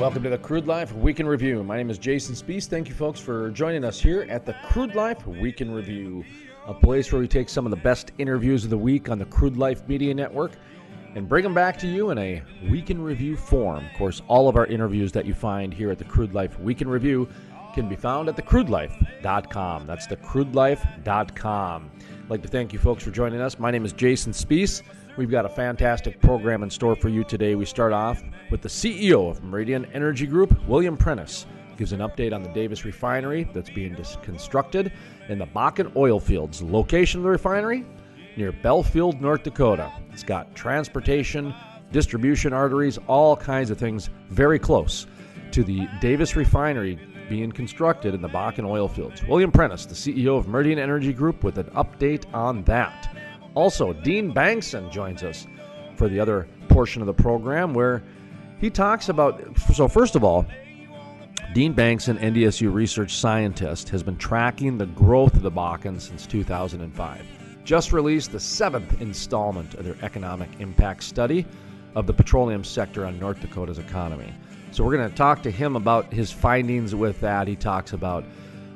welcome to the Crude Life Week in Review. My name is Jason Spees. Thank you, folks, for joining us here at the Crude Life Week in Review, a place where we take some of the best interviews of the week on the Crude Life Media Network and bring them back to you in a Week in Review form. Of course, all of our interviews that you find here at the Crude Life Week in Review can be found at thecrudelife.com. That's thecrudelife.com. I'd like to thank you, folks, for joining us. My name is Jason Spees. We've got a fantastic program in store for you today. We start off with the CEO of Meridian Energy Group, William Prentice. Gives an update on the Davis refinery that's being constructed in the Bakken oil fields. Location of the refinery? Near Belfield, North Dakota. It's got transportation, distribution arteries, all kinds of things very close to the Davis refinery being constructed in the Bakken oil fields. William Prentice, the CEO of Meridian Energy Group, with an update on that. Also, Dean Bangsund joins us for the other portion of the program where he talks about. So, first of all, Dean Bangsund, NDSU research scientist, has been tracking the growth of the Bakken since 2005. Just released the seventh installment of their economic impact study of the petroleum sector on North Dakota's economy. So, we're going to talk to him about his findings with that. He talks about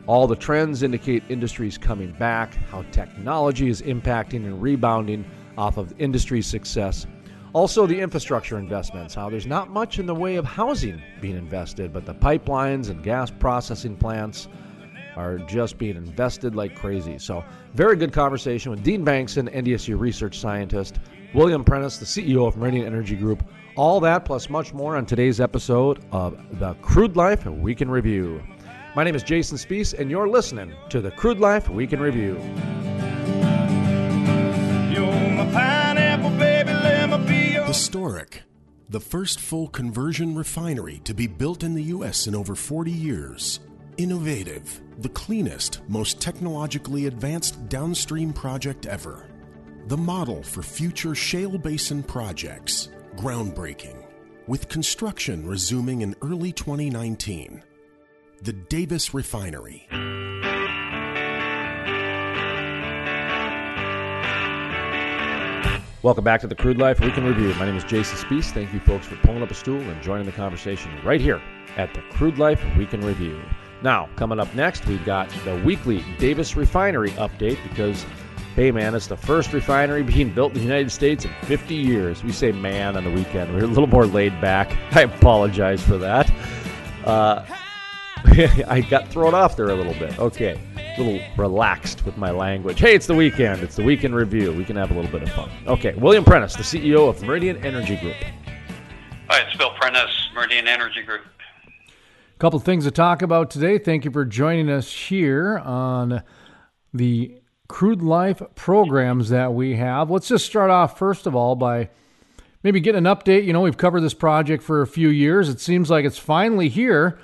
all the trends indicate industries coming back, how technology is impacting and rebounding off of industry success. Also, the infrastructure investments, how there's not much in the way of housing being invested, but the pipelines and gas processing plants are just being invested like crazy. So, very good conversation with Dean Bangsund, NDSU research scientist, William Prentice, the CEO of Meridian Energy Group. All that plus much more on today's episode of The Crude Life Week in Review. My name is Jason Spees, and you're listening to the Crude Life Week in Review. Historic. The first full conversion refinery to be built in the U.S. in over 40 years. Innovative. The cleanest, most technologically advanced downstream project ever. The model for future shale basin projects. Groundbreaking. With construction resuming in early 2019 the Davis Refinery. Welcome back to the Crude Life Week in Review. My name is Jason Spees. Thank you, folks, for pulling up a stool and joining the conversation right here at the Crude Life Week in Review. Now, coming up next, we've got the weekly Davis Refinery update because, hey, man, it's the first refinery being built in the United States in 50 years. We say man on the weekend. We're a little more laid back. I apologize for that. Uh, I got thrown off there a little bit. Okay. A little relaxed with my language. Hey, it's the weekend. It's the weekend review. We can have a little bit of fun. Okay. William Prentice, the CEO of Meridian Energy Group. Hi, it's Bill Prentice, Meridian Energy Group. A couple things to talk about today. Thank you for joining us here on the Crude Life programs that we have. Let's just start off, first of all, by maybe getting an update. You know, we've covered this project for a few years. It seems like it's finally here.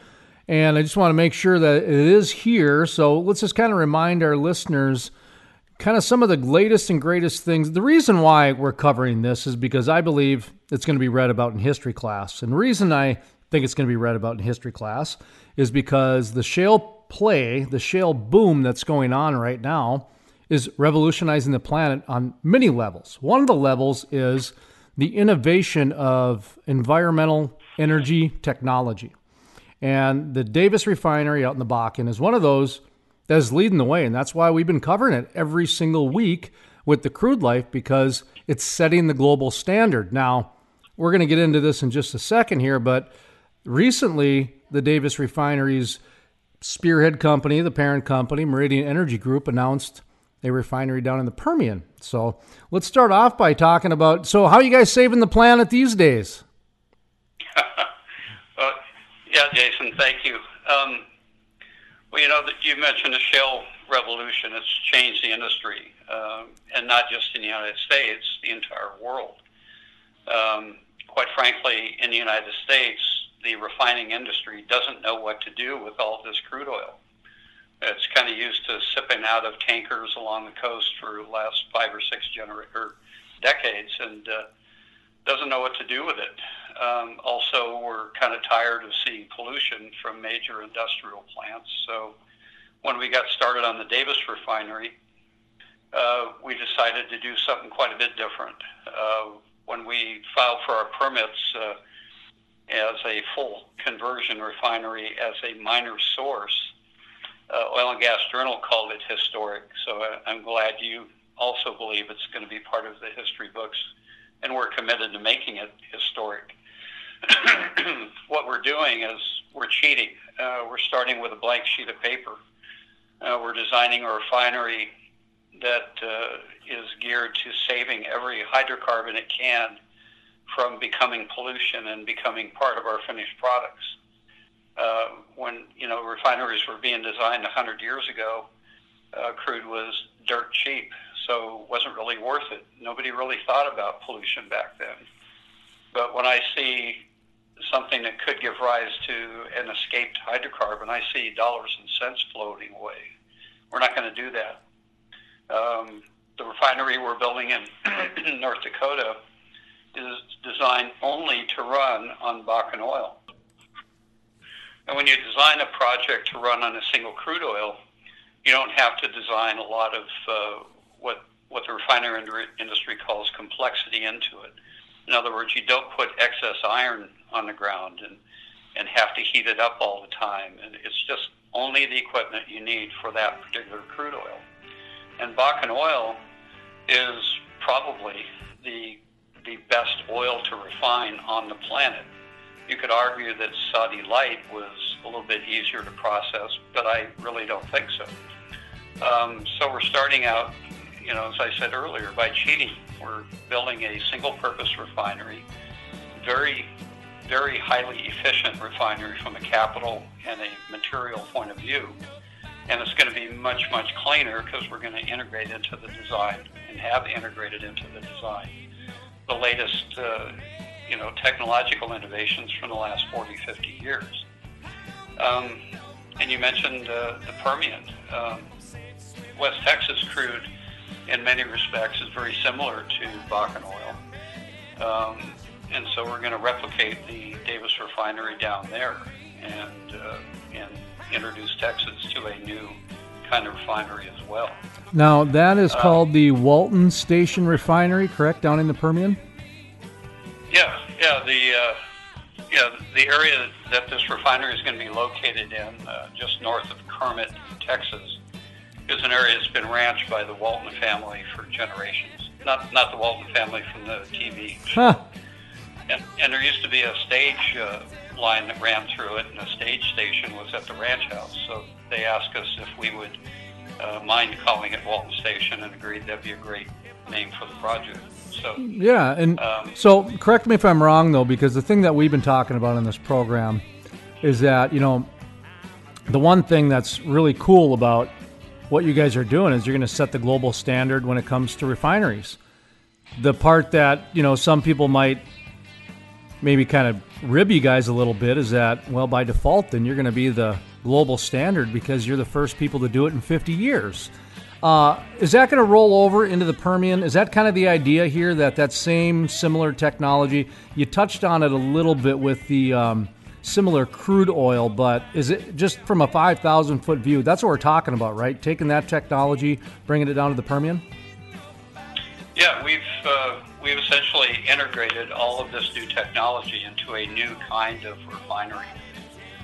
And I just want to make sure that it is here. So let's just kind of remind our listeners kind of some of the latest and greatest things. The reason why we're covering this is because I believe it's going to be read about in history class. And the reason I think it's going to be read about in history class is because the shale play, the shale boom that's going on right now, is revolutionizing the planet on many levels. One of the levels is the innovation of environmental energy technology. And the Davis refinery out in the Bakken is one of those that is leading the way. And that's why we've been covering it every single week with the crude life because it's setting the global standard. Now, we're going to get into this in just a second here, but recently the Davis refinery's spearhead company, the parent company, Meridian Energy Group, announced a refinery down in the Permian. So let's start off by talking about so how are you guys saving the planet these days? Yeah, Jason, thank you. Um, well, you know, you mentioned the shale revolution. It's changed the industry, um, and not just in the United States, the entire world. Um, quite frankly, in the United States, the refining industry doesn't know what to do with all this crude oil. It's kind of used to sipping out of tankers along the coast for the last five or six genera- or decades, and uh, doesn't know what to do with it. Um, also, we're kind of tired of seeing pollution from major industrial plants. So, when we got started on the Davis refinery, uh, we decided to do something quite a bit different. Uh, when we filed for our permits, uh, as a full conversion refinery as a minor source. Uh, Oil and Gas Journal called it historic, so I, I'm glad you also believe it's going to be part of the history books, and we're committed to making it historic. what we're doing is we're cheating. Uh, we're starting with a blank sheet of paper. Uh, we're designing a refinery that uh, is geared to saving every hydrocarbon it can from becoming pollution and becoming part of our finished products. Uh, when you know refineries were being designed 100 years ago, uh, crude was dirt cheap, so wasn't really worth it. Nobody really thought about pollution back then. But when I see something that could give rise to an escaped hydrocarbon, I see dollars and cents floating away. We're not going to do that. Um, the refinery we're building in North Dakota is designed only to run on Bakken oil. And when you design a project to run on a single crude oil, you don't have to design a lot of uh, what what the refinery industry calls complexity into it. In other words, you don't put excess iron on the ground and and have to heat it up all the time. And it's just only the equipment you need for that particular crude oil. And Bakken oil is probably the the best oil to refine on the planet. You could argue that Saudi light was a little bit easier to process, but I really don't think so. Um, so we're starting out, you know, as I said earlier, by cheating. We're building a single-purpose refinery, very, very highly efficient refinery from a capital and a material point of view. And it's going to be much, much cleaner because we're going to integrate into the design and have integrated into the design the latest, uh, you know, technological innovations from the last 40, 50 years. Um, and you mentioned uh, the Permian. Um, West Texas crude, in many respects, is very similar to Bakken oil. Um, and so we're going to replicate the Davis refinery down there and, uh, and introduce Texas to a new kind of refinery as well. Now, that is uh, called the Walton Station Refinery, correct, down in the Permian? Yeah, yeah. The uh, yeah the area that this refinery is going to be located in, uh, just north of Kermit, Texas, is an area that's been ranched by the Walton family for generations. Not not the Walton family from the TV. Huh. And, and there used to be a stage uh, line that ran through it, and the stage station was at the ranch house. So they asked us if we would uh, mind calling it Walton Station, and agreed that'd be a great name for the project. So yeah, and um, so correct me if I'm wrong though, because the thing that we've been talking about in this program is that you know the one thing that's really cool about what you guys are doing is you're going to set the global standard when it comes to refineries. The part that you know some people might maybe kind of rib you guys a little bit is that well by default then you're going to be the global standard because you're the first people to do it in 50 years. Uh, is that going to roll over into the Permian? Is that kind of the idea here that that same similar technology? You touched on it a little bit with the um, similar crude oil, but is it just from a 5,000 foot view? That's what we're talking about, right? Taking that technology, bringing it down to the Permian? Yeah, we've, uh, we've essentially integrated all of this new technology into a new kind of refinery.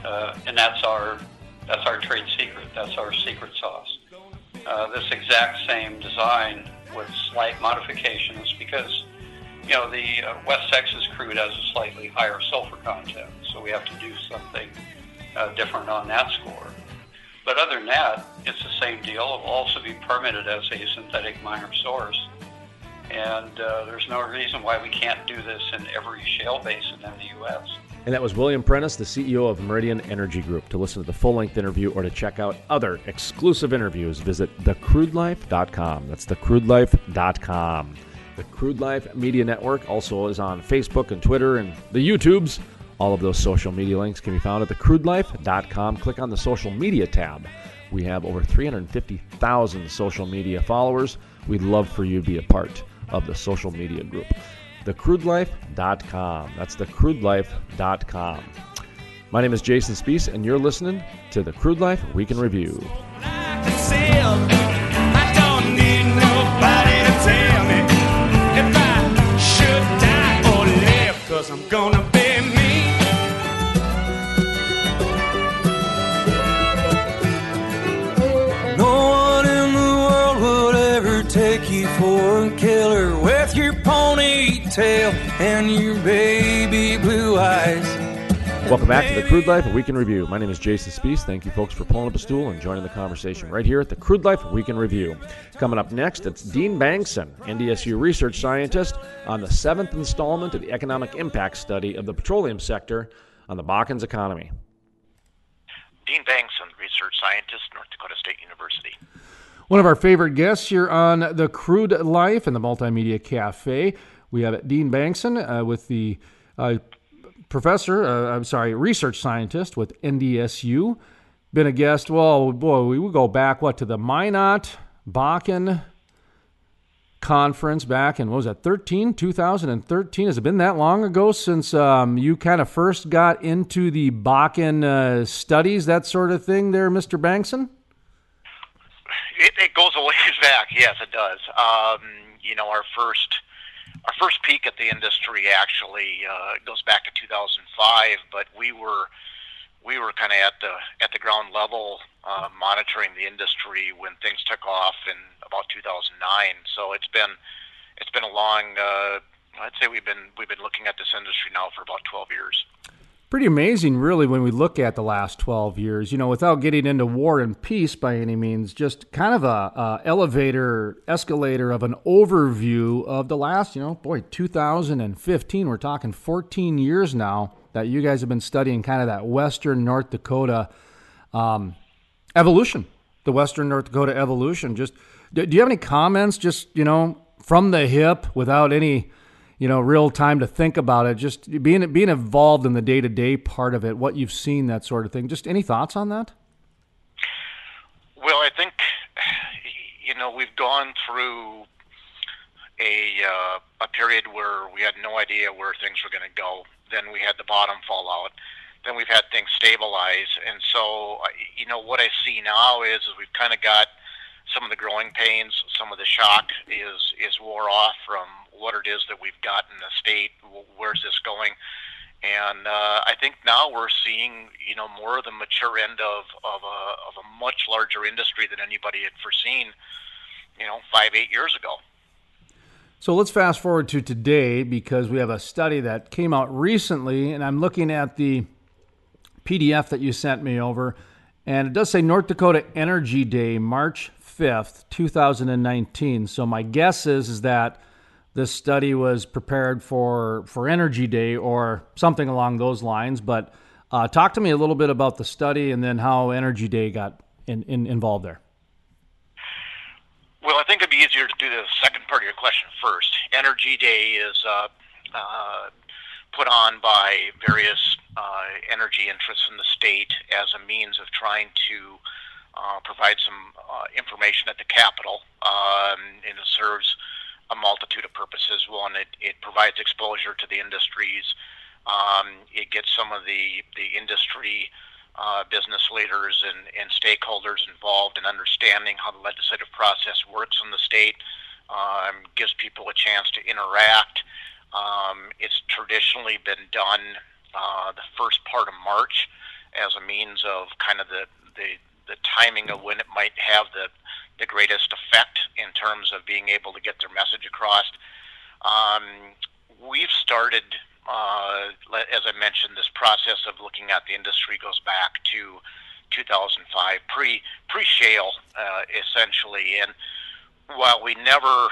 Uh, and that's our, that's our trade secret. That's our secret sauce. Uh, this exact same design with slight modifications because you know the uh, West Texas crude has a slightly higher sulfur content, so we have to do something uh, different on that score. But other than that, it's the same deal. It will also be permitted as a synthetic minor source, and uh, there's no reason why we can't do this in every shale basin in the U.S. And that was William Prentice, the CEO of Meridian Energy Group. To listen to the full length interview or to check out other exclusive interviews, visit thecrudelife.com. That's thecrudelife.com. The Crude Life Media Network also is on Facebook and Twitter and the YouTubes. All of those social media links can be found at thecrudelife.com. Click on the social media tab. We have over 350,000 social media followers. We'd love for you to be a part of the social media group thecrudelife.com. That's thecrudelife.com. My name is Jason Spees, and you're listening to The Crude Life Week in Review. Ponytail and your baby blue eyes. Welcome back to the Crude Life Week in Review. My name is Jason Spees. Thank you, folks, for pulling up a stool and joining the conversation right here at the Crude Life Week in Review. Coming up next, it's Dean Bangsund, NDSU research scientist, on the seventh installment of the economic impact study of the petroleum sector on the Bakken's economy. Dean Bangsund, research scientist, North Dakota State University. One of our favorite guests here on the Crude Life and the Multimedia Cafe. We have Dean Bangsund uh, with the uh, professor, uh, I'm sorry, research scientist with NDSU. Been a guest, well, boy, we would go back, what, to the Minot Bakken conference back in, what was that, 13, 2013? Has it been that long ago since um, you kind of first got into the Bakken uh, studies, that sort of thing there, Mr. Bangsund? It, it goes a ways back, yes, it does. Um, you know, our first our first peek at the industry actually uh, goes back to 2005, but we were we were kind of at the at the ground level uh, monitoring the industry when things took off in about 2009. So it's been it's been a long. Uh, I'd say we've been we've been looking at this industry now for about 12 years pretty amazing, really, when we look at the last 12 years. You know, without getting into war and peace by any means, just kind of a, a, elevator, escalator of an overview of the last, you know, boy, 2015. We're talking 14 years now that you guys have been studying kind of that Western North Dakota um, evolution, the Western North Dakota evolution. Just do you have any comments? Just you know, from the hip, without any you know, real time to think about it. Just being being involved in the day to day part of it, what you've seen, that sort of thing. Just any thoughts on that? Well, I think you know we've gone through a uh, a period where we had no idea where things were going to go. Then we had the bottom fall out. Then we've had things stabilize, and so you know what I see now is, is we've kind of got some of the growing pains, some of the shock is is wore off from what it is that we've got in the state. Where's this going? And uh, I think now we're seeing, you know, more of the mature end of, of, a, of a much larger industry than anybody had foreseen, you know, five, eight years ago. So let's fast forward to today because we have a study that came out recently, and I'm looking at the PDF that you sent me over, and it does say North Dakota Energy Day, March 5th, 2019. So my guess is, is that this study was prepared for, for Energy Day or something along those lines. But uh, talk to me a little bit about the study and then how Energy Day got in, in, involved there. Well, I think it'd be easier to do the second part of your question first. Energy Day is uh, uh, put on by various uh, energy interests in the state as a means of trying to uh, provide some uh, information at the Capitol, um, and it serves a multitude of purposes. One, it, it provides exposure to the industries. Um, it gets some of the the industry uh, business leaders and, and stakeholders involved in understanding how the legislative process works in the state. Um, gives people a chance to interact. Um, it's traditionally been done uh, the first part of March as a means of kind of the, the the timing of when it might have the the greatest effect in terms of being able to get their message across. Um, we've started, uh, as I mentioned, this process of looking at the industry goes back to 2005, pre pre shale, uh, essentially. And while we never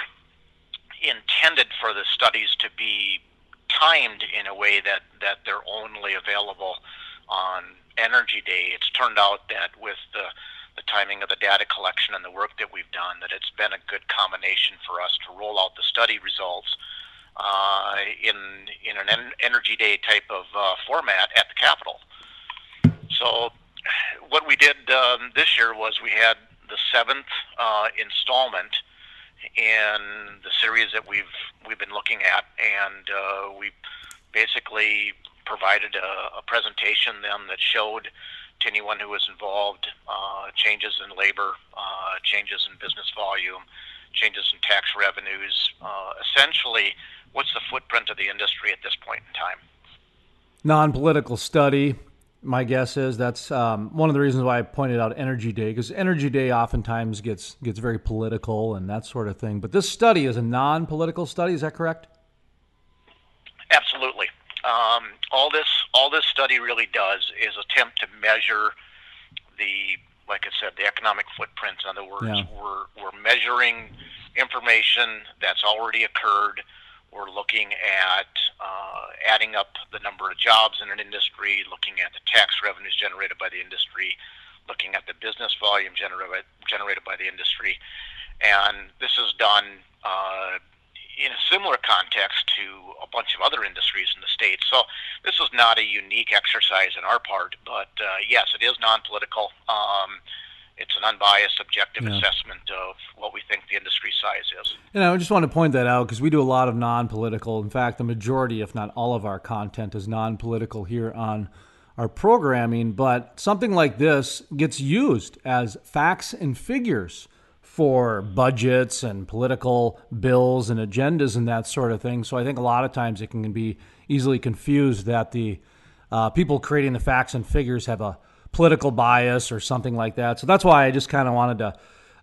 intended for the studies to be timed in a way that that they're only available on Energy Day, it's turned out that with the the timing of the data collection and the work that we've done, that it's been a good combination for us to roll out the study results uh, in in an en- Energy Day type of uh, format at the Capitol. So, what we did um, this year was we had the seventh uh, installment in the series that we've we've been looking at, and uh, we basically provided a, a presentation then that showed to anyone who was involved uh, changes in labor, uh, changes in business volume, changes in tax revenues. Uh, essentially, what's the footprint of the industry at this point in time? Non political study. my guess is that's um, one of the reasons why I pointed out Energy Day because Energy Day oftentimes gets gets very political and that sort of thing. But this study is a non-political study. Is that correct? Absolutely. Um, all this all this study really does is attempt to measure the like I said the economic footprint. In other words, yeah. we're we're measuring information that's already occurred we're looking at uh, adding up the number of jobs in an industry, looking at the tax revenues generated by the industry, looking at the business volume generated generated by the industry, and this is done uh, in a similar context to a bunch of other industries in the state. So this is not a unique exercise in our part, but uh, yes, it is non-political. Um, it's an unbiased, objective yeah. assessment of what we think the industry size is. And I just want to point that out because we do a lot of non-political. In fact, the majority, if not all of our content, is non-political here on our programming. But something like this gets used as facts and figures for budgets and political bills and agendas and that sort of thing. So I think a lot of times it can be easily confused that the uh, people creating the facts and figures have a political bias or something like that. So that's why I just kind of wanted to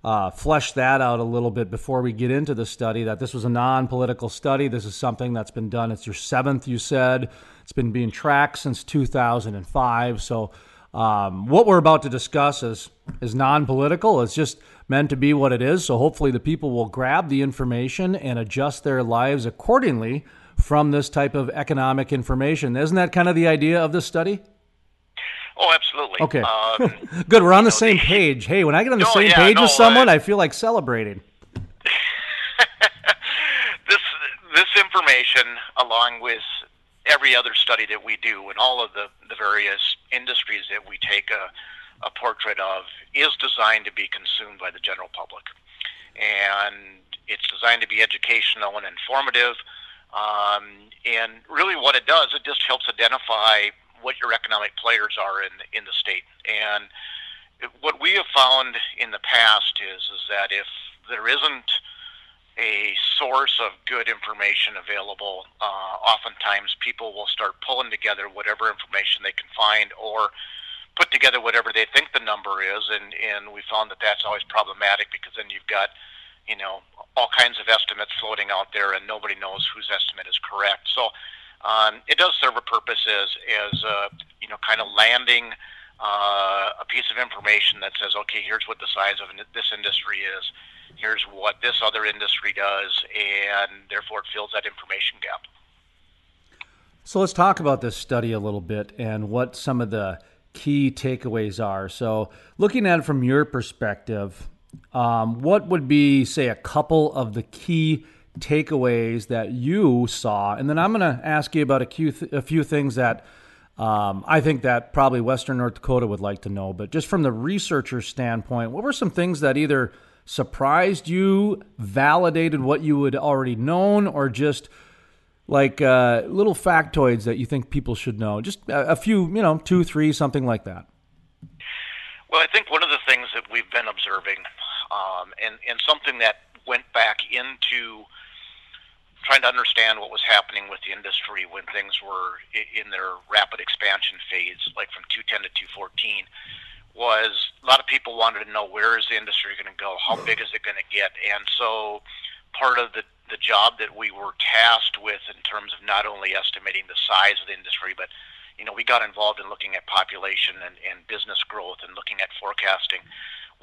uh, flesh that out a little bit before we get into the study. That this was a non-political study. This is something that's been done. It's your seventh, you said. It's been being tracked since 2005. So um, what we're about to discuss is is non-political. It's just meant to be what it is. So hopefully the people will grab the information and adjust their lives accordingly from this type of economic information. Isn't that kind of the idea of this study? Oh, absolutely. Okay. Um, Good. We're on the same the, page. Hey, when I get on the no, same yeah, page no, with someone, uh, I feel like celebrating. this this information, along with every other study that we do, and all of the, the various industries that we take a, a portrait of, is designed to be consumed by the general public, and it's designed to be educational and informative. Um, and really, what it does, it just helps identify what your economic players are in in the state. And what we have found in the past is is that if there isn't a source of good information available, uh, oftentimes people will start pulling together whatever information they can find or put together whatever they think the number is, and and we found that that's always problematic because then you've got you know all kinds of estimates floating out there, and nobody knows whose estimate is correct. So um, it does serve a purpose as, as uh, you know, kind of landing uh, a piece of information that says, okay, here's what the size of this industry is, here's what this other industry does, and therefore it fills that information gap. So let's talk about this study a little bit and what some of the key takeaways are. So, looking at it from your perspective, um, what would be, say, a couple of the key takeaways that you saw, and then I'm going to ask you about a few, th- a few things that um, I think that probably Western North Dakota would like to know. But just from the researcher standpoint, what were some things that either surprised you, validated what you had already known, or just like uh, little factoids that you think people should know? Just a, a few, you know, two, three, something like that. Well, I think one of the things that we've been observing, um, and, and something that went back into trying to understand what was happening with the industry when things were in their rapid expansion phase, like from 210 to 214, was a lot of people wanted to know where is the industry going to go, how big is it going to get, and so part of the the job that we were tasked with in terms of not only estimating the size of the industry, but you know we got involved in looking at population and, and business growth and looking at forecasting.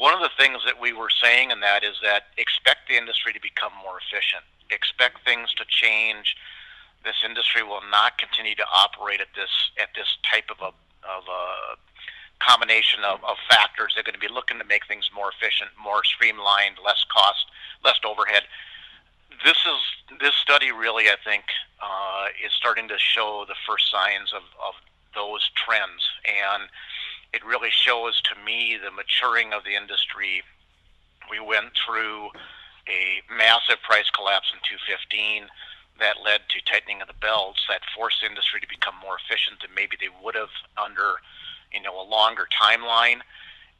One of the things that we were saying in that is that expect the industry to become more efficient expect things to change. This industry will not continue to operate at this at this type of a of a combination of, of factors. They're going to be looking to make things more efficient, more streamlined, less cost, less overhead. This is this study really, I think, uh, is starting to show the first signs of, of those trends, and it really shows to me the maturing of the industry. We went through a massive price collapse in 2015 that led to tightening of the belts that forced the industry to become more efficient than maybe they would have under you know a longer timeline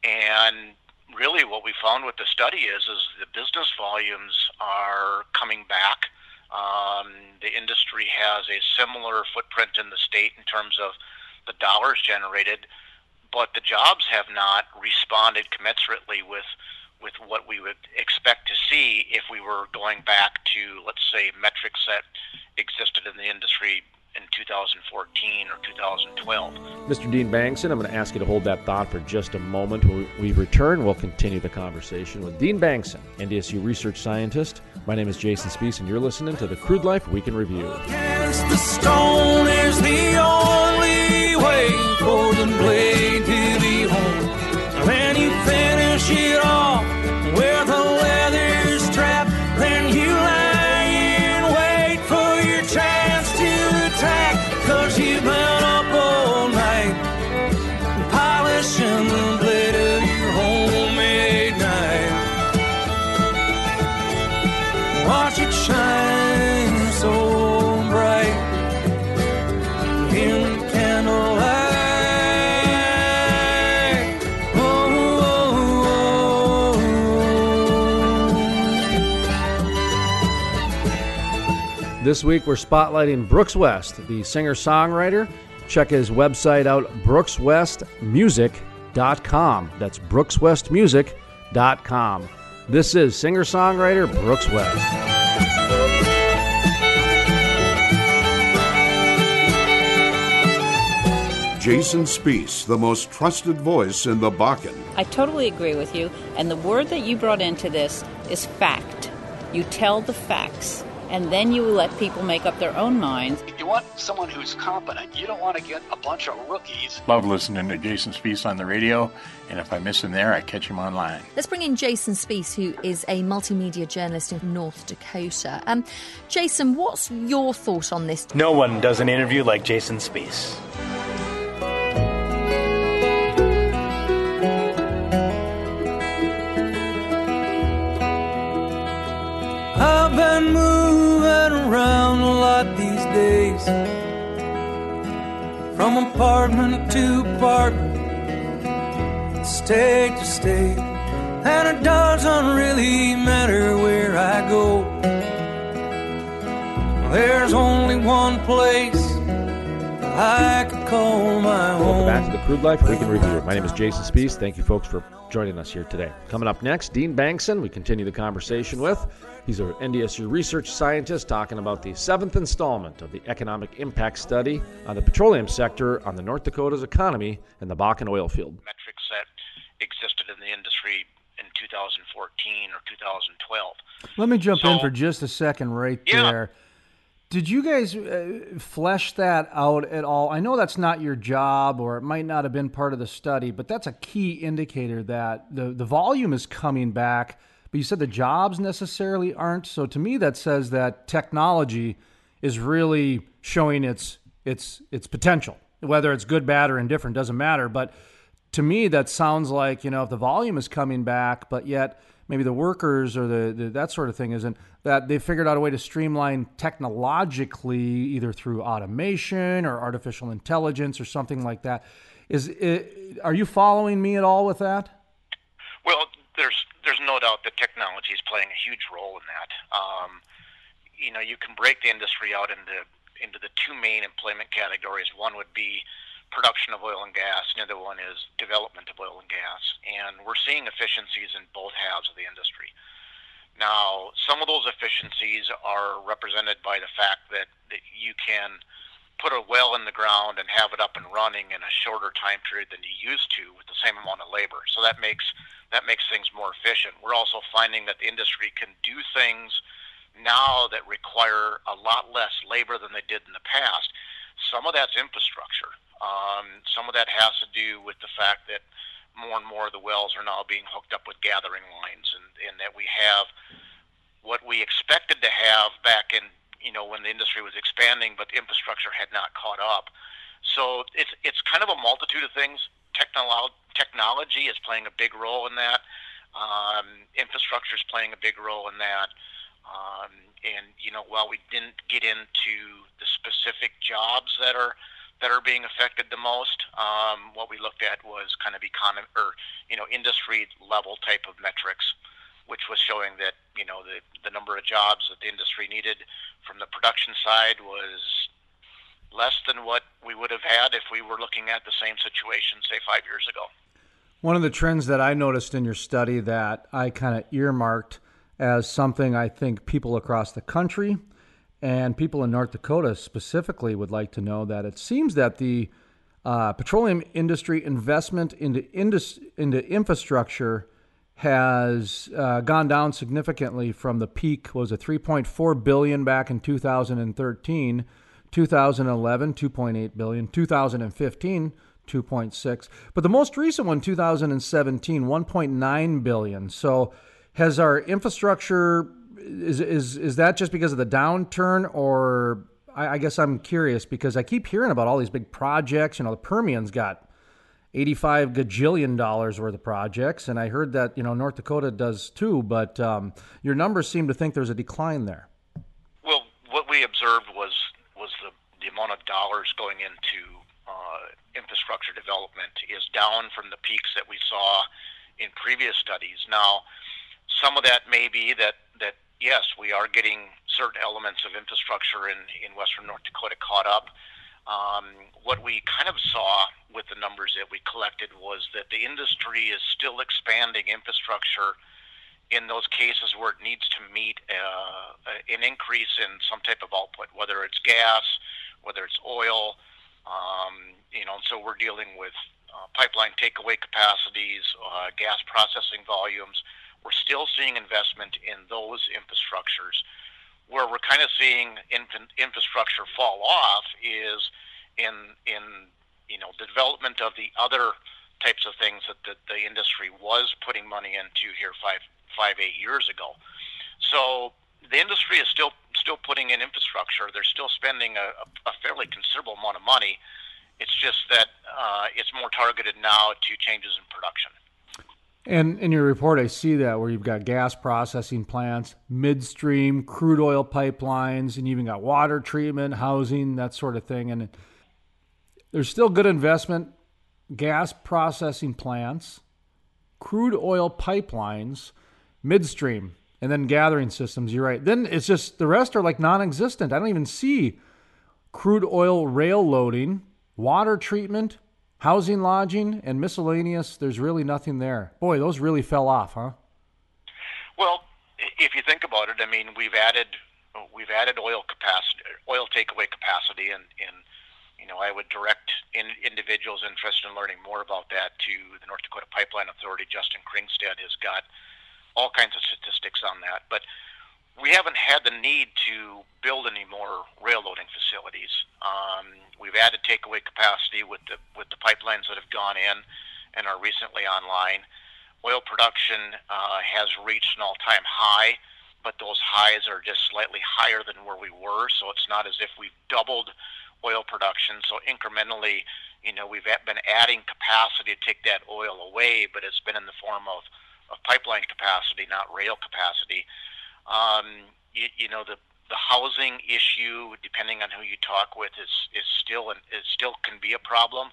and really what we found with the study is is the business volumes are coming back. Um, the industry has a similar footprint in the state in terms of the dollars generated, but the jobs have not responded commensurately with with what we would expect to see if we were going back to, let's say, metrics that existed in the industry in 2014 or 2012. Mr. Dean Bangsund, I'm going to ask you to hold that thought for just a moment. When we return, we'll continue the conversation with Dean Bangsund, NDSU research scientist. My name is Jason Spees, and you're listening to the Crude Life Week in Review. This week, we're spotlighting Brooks West, the singer songwriter. Check his website out, brookswestmusic.com. That's brookswestmusic.com. This is singer songwriter Brooks West. Jason Spees, the most trusted voice in the Bakken. I totally agree with you. And the word that you brought into this is fact. You tell the facts, and then you let people make up their own minds. You want someone who's competent. You don't want to get a bunch of rookies. Love listening to Jason Spees on the radio, and if I miss him there, I catch him online. Let's bring in Jason Spees, who is a multimedia journalist in North Dakota. Um, Jason, what's your thought on this? No one does an interview like Jason Spees. Apartment to apartment, state to state. And it doesn't really matter where I go. There's only one place I could call my home. Back Crude Life Week in Review. My name is Jason Spees. Thank you, folks, for joining us here today. Coming up next, Dean Bangsund. We continue the conversation with. He's an NDSU research scientist talking about the seventh installment of the Economic Impact Study on the petroleum sector on the North Dakota's economy and the Bakken oil field. Metrics that existed in the industry in 2014 or 2012. Let me jump in for just a second right Yeah. there. Did you guys uh, flesh that out at all? I know that's not your job or it might not have been part of the study, but that's a key indicator that the, the volume is coming back. But you said the jobs necessarily aren't. So to me, that says that technology is really showing its its its potential. Whether it's good, bad, or indifferent doesn't matter. But to me, that sounds like you know if the volume is coming back, but yet maybe the workers or the, the that sort of thing isn't that they figured out a way to streamline technologically either through automation or artificial intelligence or something like that. Is it, are you following me at all with that? Well, there's there's no doubt that technology is playing a huge role in that. Um, you know, you can break the industry out into into the two main employment categories. One would be production of oil and gas, and the other one is development of oil and gas. And we're seeing efficiencies in both halves of the industry. Now, some of those efficiencies are represented by the fact that, that you can put a well in the ground and have it up and running in a shorter time period than you used to with the same amount of labor. So that makes that makes things more efficient. We're also finding that the industry can do things now that require a lot less labor than they did in the past. Some of that's infrastructure. Um, some of that has to do with the fact that more and more of the wells are now being hooked up with gathering lines, and, and that we have what we expected to have back in you know when the industry was expanding, but infrastructure had not caught up. So it's it's kind of a multitude of things. Technolo- technology is playing a big role in that. Um, infrastructure is playing a big role in that. Um, and you know, while we didn't get into the specific jobs that are that are being affected the most, um, what we looked at was kind of economy or you know industry level type of metrics, which was showing that you know the the number of jobs that the industry needed from the production side was less than what we would have had if we were looking at the same situation, say, five years ago. One of the trends that I noticed in your study that I kind of earmarked as something I think people across the country and people in North Dakota specifically would like to know that it seems that the uh, petroleum industry investment into indus- into infrastructure has uh, gone down significantly from the peak was a 3.4 billion back in 2013 2011 2.8 billion 2015 2.6 but the most recent one 2017 1.9 billion. So has our infrastructure is is is that just because of the downturn or I, I guess I'm curious because I keep hearing about all these big projects. You know the Permian's got 85 gajillion dollars worth of projects and I heard that you know North Dakota does too but um, your numbers seem to think there's a decline there. Well what we observed was was the, the amount of dollars going into uh, infrastructure development is down from the peaks that we saw in previous studies. Now some of that may be that that yes, we are getting certain elements of infrastructure in in western North Dakota caught up. Um, what we kind of saw with the numbers that we collected was that the industry is still expanding infrastructure in those cases where it needs to meet uh, an increase in some type of output, whether it's gas, whether it's oil. Um, you know, so we're dealing with uh, pipeline takeaway capacities, uh, gas processing volumes we're still seeing investment in those infrastructures. Where we're kind of seeing infra- infrastructure fall off is in in you know the development of the other types of things that the, the industry was putting money into here five five eight years ago. So the industry is still still putting in infrastructure. They're still spending a, a fairly considerable amount of money. It's just that uh, it's more targeted now to changes in production. And in your report, I see that where you've got gas processing plants, midstream, crude oil pipelines, and you even got water treatment, housing, that sort of thing. And there's still good investment, gas processing plants, crude oil pipelines, midstream, and then gathering systems. You're right. Then it's just the rest are like non existent. I don't even see crude oil rail loading, water treatment, Housing, lodging, and miscellaneous, there's really nothing there. Boy, those really fell off, huh? Well, if you think about it, I mean, we've added we've added oil capacity, oil takeaway capacity, and, and you know, I would direct in, individuals interested in learning more about that to the North Dakota Pipeline Authority. Justin Kringstad has got all kinds of statistics on that, but we haven't had the need to build any more rail loading facilities. Um, we've added takeaway capacity with the with the pipelines that have gone in and are recently online. Oil production uh, has reached an all-time high, but those highs are just slightly higher than where we were. So it's not as if we've doubled oil production. So incrementally, you know, we've been adding capacity to take that oil away, but it's been in the form of, of pipeline capacity, not rail capacity. Um, you, you know, the the housing issue, depending on who you talk with, is is still an, it still can be a problem.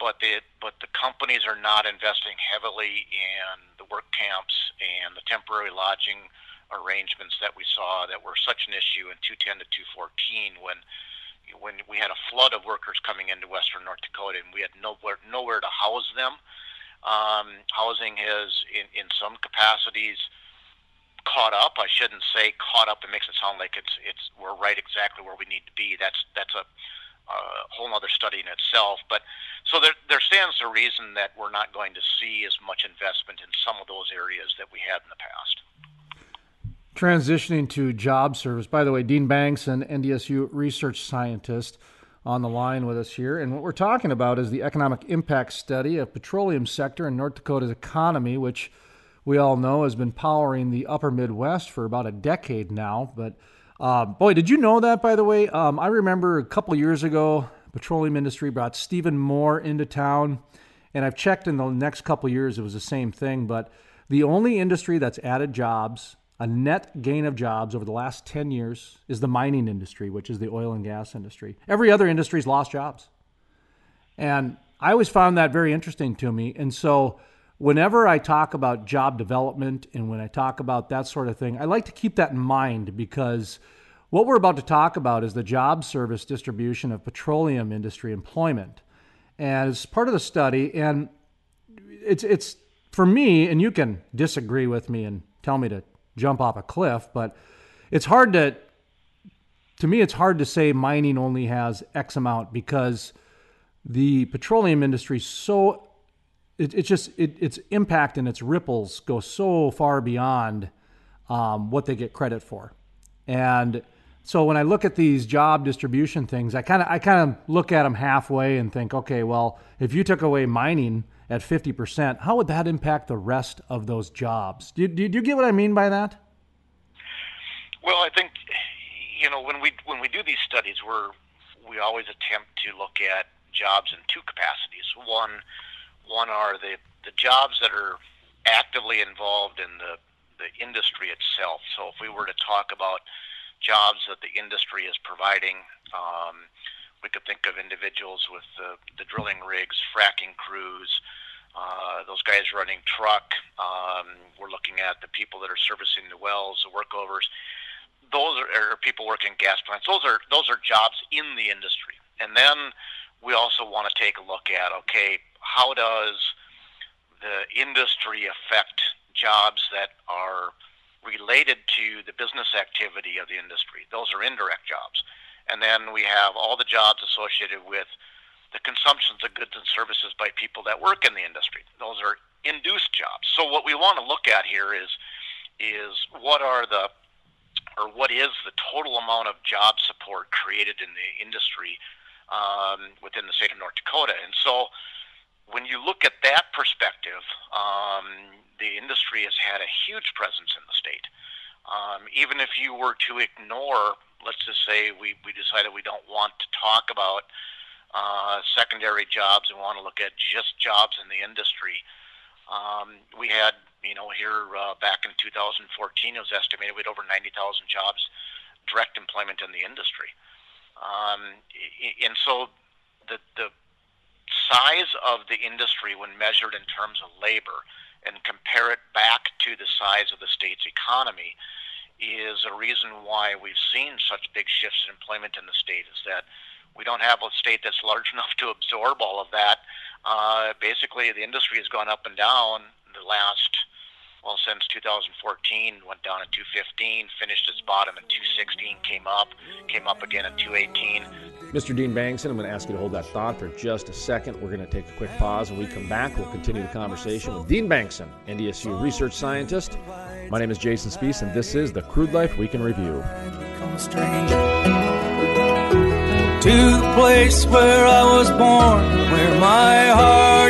But the but the companies are not investing heavily in the work camps and the temporary lodging arrangements that we saw that were such an issue in 210 to 214 when when we had a flood of workers coming into western North Dakota and we had nowhere nowhere to house them. Um, housing has in in some capacities caught up. I shouldn't say caught up. It makes it sound like it's it's we're right exactly where we need to be. That's that's a, a whole other study in itself. But so there there stands to reason that we're not going to see as much investment in some of those areas that we had in the past. Transitioning to job service. By the way, Dean Banks, an NDSU research scientist, on the line with us here. And what we're talking about is the economic impact study of petroleum sector in North Dakota's economy, which we all know has been powering the upper Midwest for about a decade now. But uh, boy, did you know that, by the way? Um, I remember a couple years ago, petroleum industry brought Stephen Moore into town. And I've checked in the next couple years, it was the same thing. But the only industry that's added jobs, a net gain of jobs over the last 10 years, is the mining industry, which is the oil and gas industry. Every other industry's lost jobs. And I always found that very interesting to me. And so whenever I talk about job development and when I talk about that sort of thing, I like to keep that in mind because What we're about to talk about is the job service distribution of petroleum industry employment. And it's part of the study, and it's it's for me, and you can disagree with me and tell me to jump off a cliff, but it's hard to to me it's hard to say mining only has X amount because the petroleum industry so it, it's just it, its impact and its ripples go so far beyond um, what they get credit for, and so when I look at these job distribution things, I kind of I kind of look at them halfway and think, okay, well, if you took away mining at fifty percent, how would that impact the rest of those jobs? Do, do, do you get what I mean by that? Well, I think you know when we when we do these studies, we're we always attempt to look at jobs in two capacities. One one are the the jobs that are actively involved in the the industry itself. So if we were to talk about jobs that the industry is providing. Um, we could think of individuals with the, the drilling rigs, fracking crews, uh, those guys running truck. Um, we're looking at the people that are servicing the wells, the workovers. Those are, are people working gas plants. Those are those are jobs in the industry. And then we also want to take a look at okay, how does the industry affect jobs that are related to the business activity of the industry. Those are indirect jobs. And then we have all the jobs associated with the consumptions of goods and services by people that work in the industry. Those are induced jobs. So what we want to look at here is is what are the or what is the total amount of job support created in the industry um, within the state of North Dakota. And so when you look at that perspective, um, the industry has had a huge presence in the state. Um, even if you were to ignore, let's just say we, we decided we don't want to talk about uh, secondary jobs and want to look at just jobs in the industry. Um, we had, you know, here uh, back in 2014, it was estimated we had over 90,000 jobs, direct employment in the industry. Um, and so the, the size of the industry when measured in terms of labor and compare it back to the size of the state's economy is a reason why we've seen such big shifts in employment in the state is that we don't have a state that's large enough to absorb all of that. Uh, basically, the industry has gone up and down the last, well, since 2014, went down at 215, finished its bottom at 216, came up, came up again at 218. Mr. Dean Bangsund, I'm going to ask you to hold that thought for just a second. We're going to take a quick pause. When we come back, we'll continue the conversation with Dean Bangsund, NDSU research scientist. My name is Jason Spiess, and this is the Crude Life Week in Review. To the place where I was born, where my heart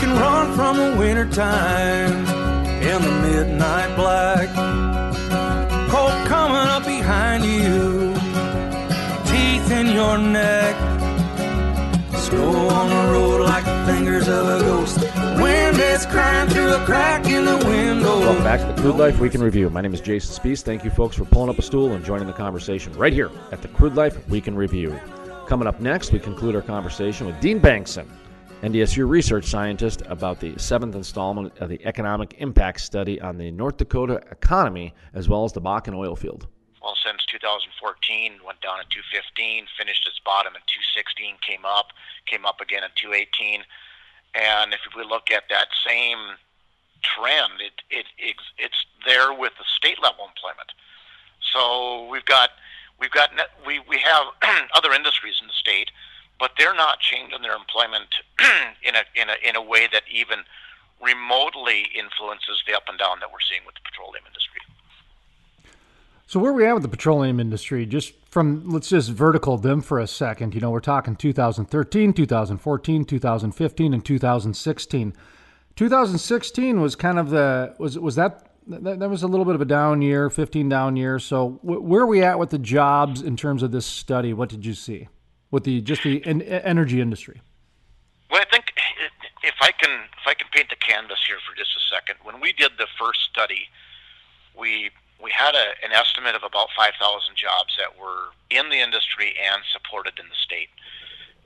Can run from the winter time in the midnight black. Cold coming up behind you, teeth in your neck. Snow on the road like the fingers of a ghost. Wind is crying through a crack in the window. Welcome back to the Crude Life Week in Review. My name is Jason Spiess. Thank you, folks, for pulling up a stool and joining the conversation right here at the Crude Life Week in Review. Coming up next, we conclude our conversation with Dean Bangsund, NDSU research scientist about the seventh installment of the Economic Impact Study on the North Dakota economy, as well as the Bakken oil field. Well, since 2014, went down at 215, finished its bottom at 216, came up, came up again at 218. And if we look at that same trend, it, it, it's there with the state level employment. So we've got we've got we we have other industries in the state, but they're not changing their employment in a in a in a way that even remotely influences the up and down that we're seeing with the petroleum industry. So where are we at with the petroleum industry? Just from let's just vertical them for a second. You know, we're talking 2013, 2014, 2015, and 2016. 2016 was kind of the was was that that, was a little bit of a down year, 15 down year. So where are we at with the jobs in terms of this study? What did you see with the just the en- energy industry? Well, I think if I can if I can paint the canvas here for just a second, when we did the first study, we we had a, an estimate of about 5,000 jobs that were in the industry and supported in the state.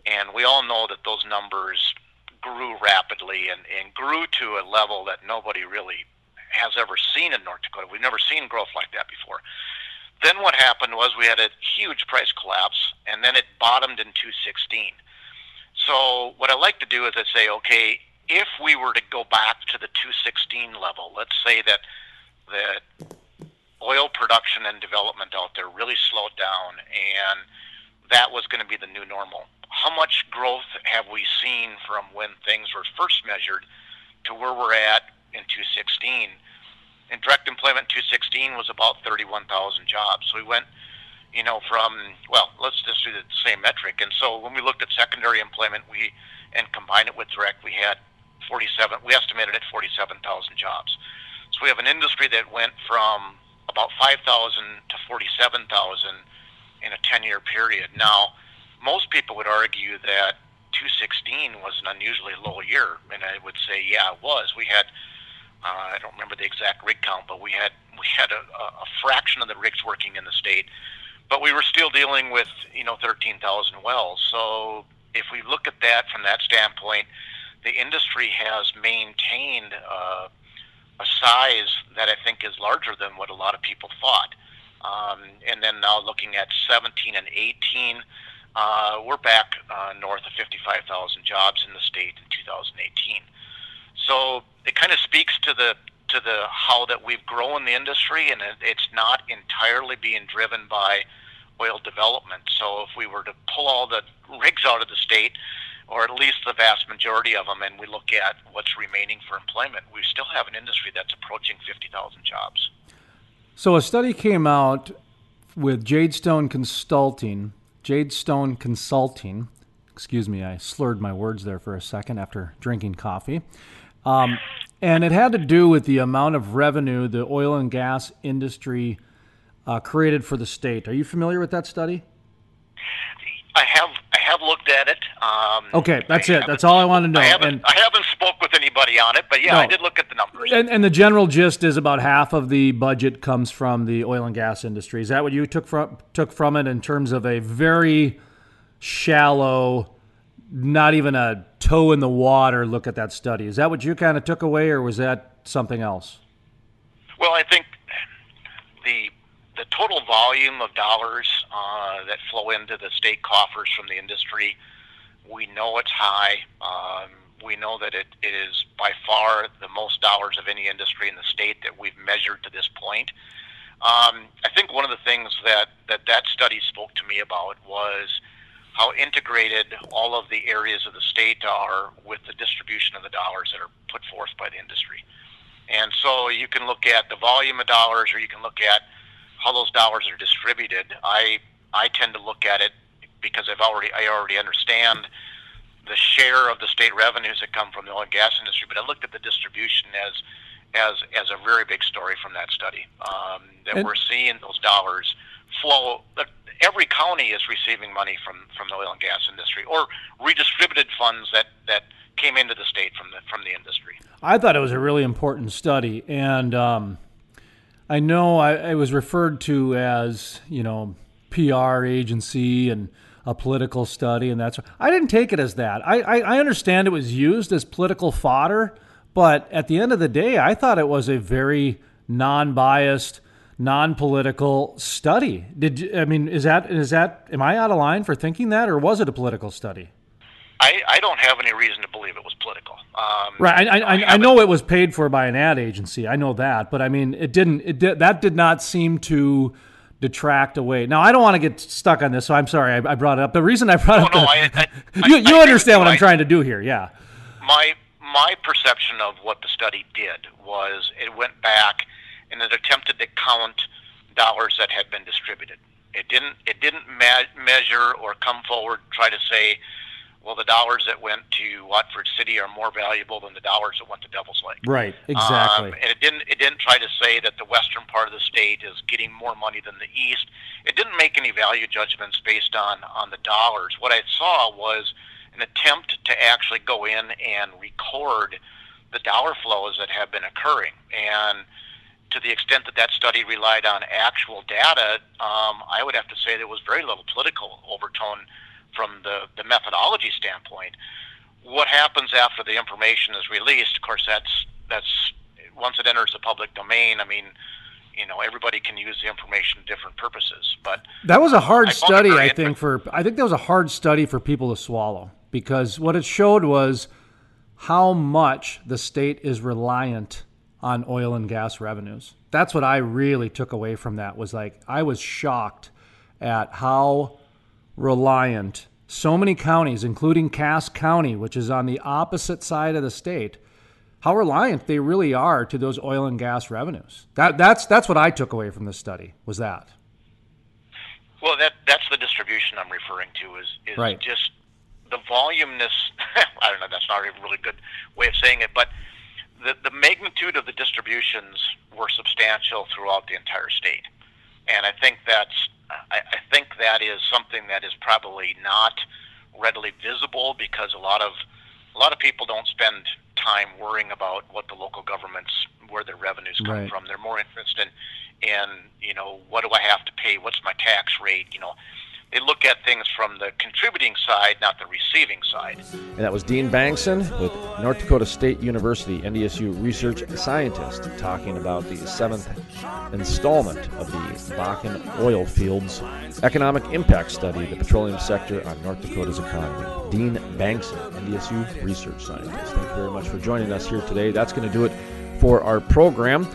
And we all know that those numbers grew rapidly and, and grew to a level that nobody really has ever seen in North Dakota. We've never seen growth like that before. Then what happened was we had a huge price collapse, and then it bottomed in 216. So what I like to do is I say, okay, if we were to go back to the 216 level, let's say that that oil production and development out there really slowed down, and that was going to be the new normal. How much growth have we seen from when things were first measured to where we're at in 2016? In direct employment, 2016 was about 31,000 jobs. So we went, you know, from well, let's just do the same metric. And so when we looked at secondary employment, we and combined it with direct, we had 47. We estimated at 47,000 jobs. So we have an industry that went from about 5,000 to 47,000 in a 10-year period. Now, most people would argue that 2016 was an unusually low year, and I would say, yeah, it was. We had, uh, I don't remember the exact rig count, but we had we had a, a fraction of the rigs working in the state, but we were still dealing with you know 13,000 wells. So if we look at that from that standpoint, the industry has maintained. Uh, a size that I think is larger than what a lot of people thought. Um, and then now looking at 17 and 18, uh, we're back uh, north of 55,000 jobs in the state in 2018. So it kind of speaks to the to the how that we've grown the industry, and it's not entirely being driven by oil development. So if we were to pull all the rigs out of the state, or at least the vast majority of them, and we look at what's remaining for employment, we still have an industry that's approaching 50,000 jobs. So a study came out with Jadestone Consulting, Jadestone Consulting. Excuse me, I slurred my words there for a second after drinking coffee. Um, and it had to do with the amount of revenue the oil and gas industry uh, created for the state. Are you familiar with that study? I have I have looked at it. Um, okay, that's it. That's all I want to know. I haven't, and, I haven't spoke with anybody on it, but yeah, no. I did look at the numbers. And, and, the general gist is about half of the budget comes from the oil and gas industry. Is that what you took from took from it in terms of a very shallow, not even a toe in the water look at that study? Is that what you kind of took away, or was that something else? Well, I think the the total volume of dollars uh, that flow into the state coffers from the industry, we know it's high. Um, we know that it, it is by far the most dollars of any industry in the state that we've measured to this point. Um, I think one of the things that, that that study spoke to me about was how integrated all of the areas of the state are with the distribution of the dollars that are put forth by the industry. And so you can look at the volume of dollars, or you can look at how those dollars are distributed. I I tend to look at it because I've already I already understand the share of the state revenues that come from the oil and gas industry, but I looked at the distribution as as as a very big story from that study. Um, that and, we're seeing those dollars flow. Every county is receiving money from, from the oil and gas industry, or redistributed funds that, that came into the state from the from the industry. I thought it was a really important study, and um, I know I, I was referred to as you know PR agency and a political study, and that's I didn't take it as that. I, I, I understand it was used as political fodder, but at the end of the day, I thought it was a very non-biased, non-political study. Did you, I mean is that is that am I out of line for thinking that, or was it a political study? I, I don't have any reason to believe it was political. Um, right. I, I, I, know it was paid for by an ad agency. I know that, but I mean, it didn't. It did, that did not seem to detract away. Now, I don't want to get stuck on this, so I'm sorry I, I brought it up. The reason I brought Oh, up no, the- I- I- you, I- you I understand what. I'm trying to do here, yeah. my my perception of what the study did was it went back and it attempted to count dollars that had been distributed. It didn't it didn't me- measure or come forward try to say, well, the dollars that went to Watford City are more valuable than the dollars that went to Devil's Lake. Right, exactly. Um, and it didn't it didn't try to say that the western part of the state is getting more money than the east. It didn't make any value judgments based on on the dollars. What I saw was an attempt to actually go in and record the dollar flows that have been occurring and to the extent that that study relied on actual data, um, I would have to say there was very little political overtone from the, the methodology standpoint. What happens after the information is released? Of course, that's that's once it enters the public domain. I mean, you know, everybody can use the information for different purposes. But That was a hard I study, I think, for I think that was a hard study for people to swallow because what it showed was how much the state is reliant on oil and gas revenues. That's what I really took away from that was like I was shocked at how reliant so many counties, including Cass County, which is on the opposite side of the state, how reliant they really are to those oil and gas revenues. That that's that's what I took away from this study was that. Well, that that's the distribution I'm referring to. Is is Right. just the voluminous. I don't know. That's not a really good way of saying it, but the the magnitude of the distributions were substantial throughout the entire state, and I think that's. I, I think that is something that is probably not readily visible because a lot of a lot of people don't spend time worrying about what the local governments where their revenues come Right. from. They're more interested in you know what do I have to pay? What's my tax rate? You know, they look at things from the contributing side, not the receiving side. And that was Dean Bangsund with North Dakota State University NDSU research scientist talking about the seventh installment of the Bakken oil fields economic impact study, the petroleum sector on North Dakota's economy. Dean Bangsund, NDSU research scientist. Thank you very much for joining us here today. That's going to do it for our program.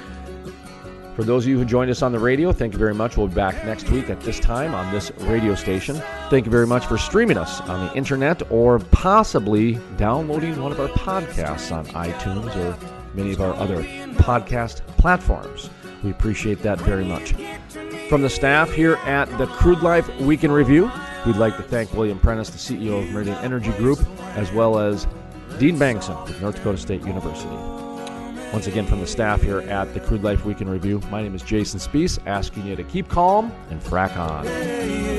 For those of you who joined us on the radio, thank you very much. We'll be back next week at this time on this radio station. Thank you very much for streaming us on the internet or possibly downloading one of our podcasts on iTunes or many of our other podcast platforms. We appreciate that very much. From the staff here at the Crude Life Week in Review, we'd like to thank William Prentice, the CEO of Meridian Energy Group, as well as Dean Bangsund with North Dakota State University. Once again, from the staff here at the Crude Life Week in Review, my name is Jason Spiess, asking you to keep calm and frack on.